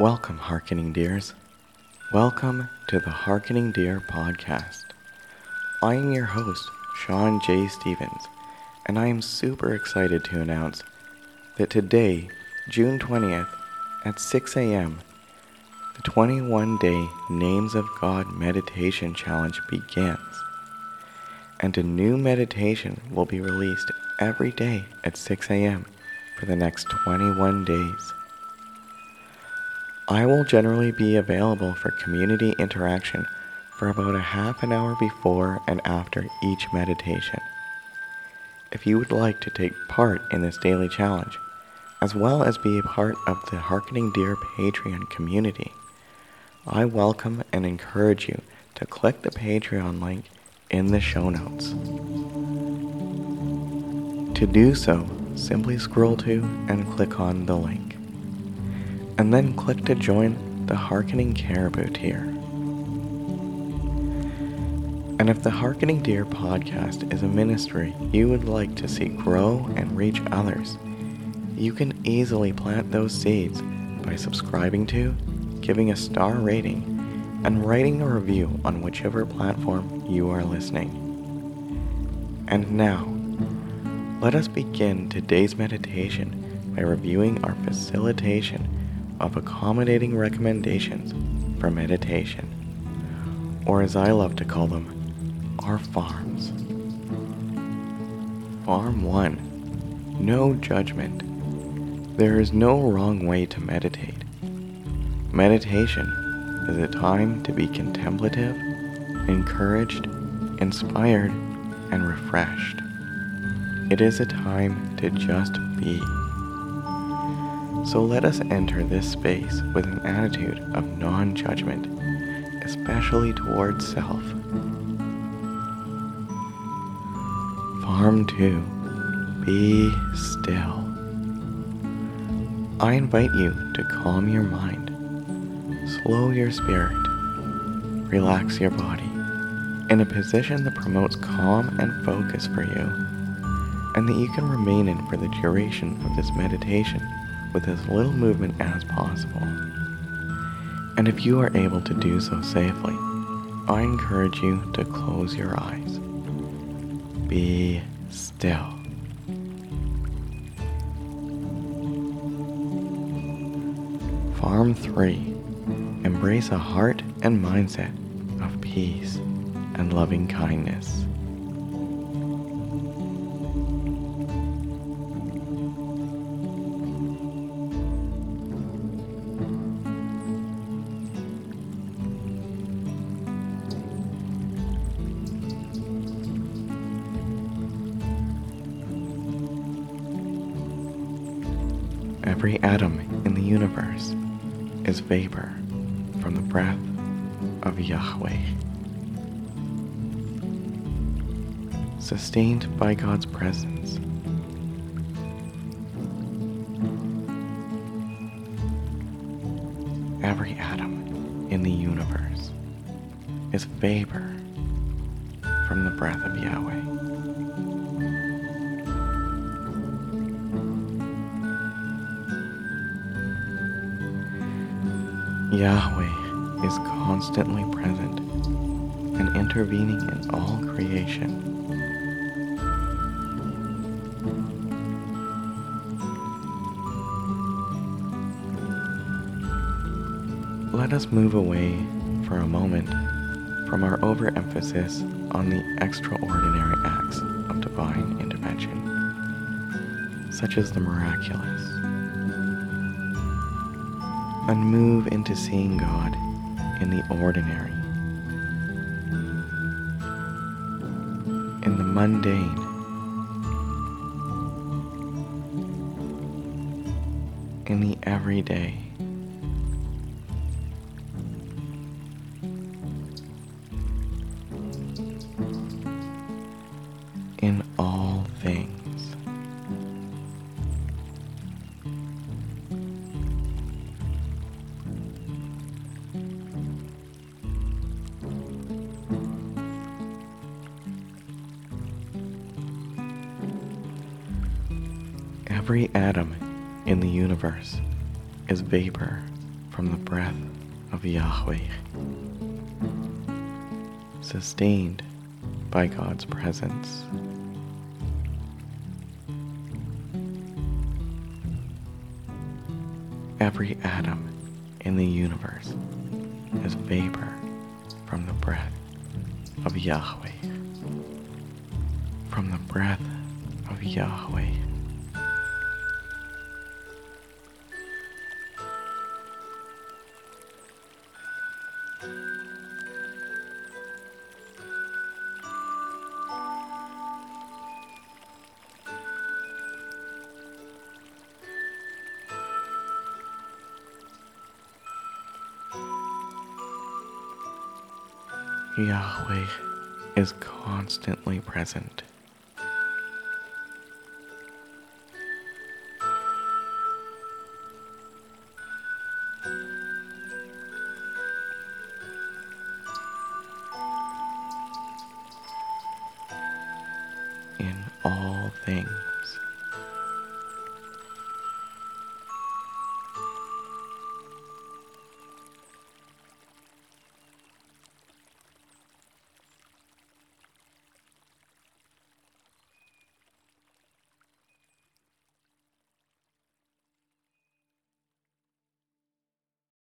Welcome, Harkening Deers. Welcome to the Harkening Deer podcast. I am your host, Sean J. Stevens, and I am super excited to announce that today, June 20th, at 6 a.m., the 21 day Names of God Meditation Challenge begins. And a new meditation will be released every day at 6 a.m. for the next 21 days. I will generally be available for community interaction for about a half an hour before and after each meditation. If you would like to take part in this daily challenge, as well as be a part of the Harkening Deer Patreon community, I welcome and encourage you to click the Patreon link in the show notes. To do so, simply scroll to and click on the link, and then click to join the Harkening Caribou tier. And if the Harkening Deer podcast is a ministry you would like to see grow and reach others, you can easily plant those seeds by subscribing to, giving a star rating, and writing a review on whichever platform you are listening. And now, let us begin today's meditation by reviewing our facilitation of accommodating recommendations for meditation, or as I love to call them, our farms. Farm 1 No judgment. There is no wrong way to meditate. Meditation is a time to be contemplative, encouraged, inspired, and refreshed. It is a time to just be. So let us enter this space with an attitude of non judgment, especially towards self. Farm 2 Be still. I invite you to calm your mind, slow your spirit, relax your body in a position that promotes calm and focus for you, and that you can remain in for the duration of this meditation with as little movement as possible. And if you are able to do so safely, I encourage you to close your eyes. Be still. Farm 3 Embrace a heart and mindset of peace and loving kindness. Every atom in the universe is vapor from the breath of Yahweh. Sustained by God's presence. Every atom in the universe is vapor from the breath of Yahweh. Yahweh is constantly present and intervening in all creation. Let us move away for a moment from our overemphasis on the extraordinary acts of divine intervention, such as the miraculous and move into seeing God in the ordinary, in the mundane, in the everyday. Every atom in the universe is vapor from the breath of Yahweh, sustained by God's presence. Every atom in the universe is vapor from the breath of Yahweh. From the breath of Yahweh. Yahweh is constantly present. In all things.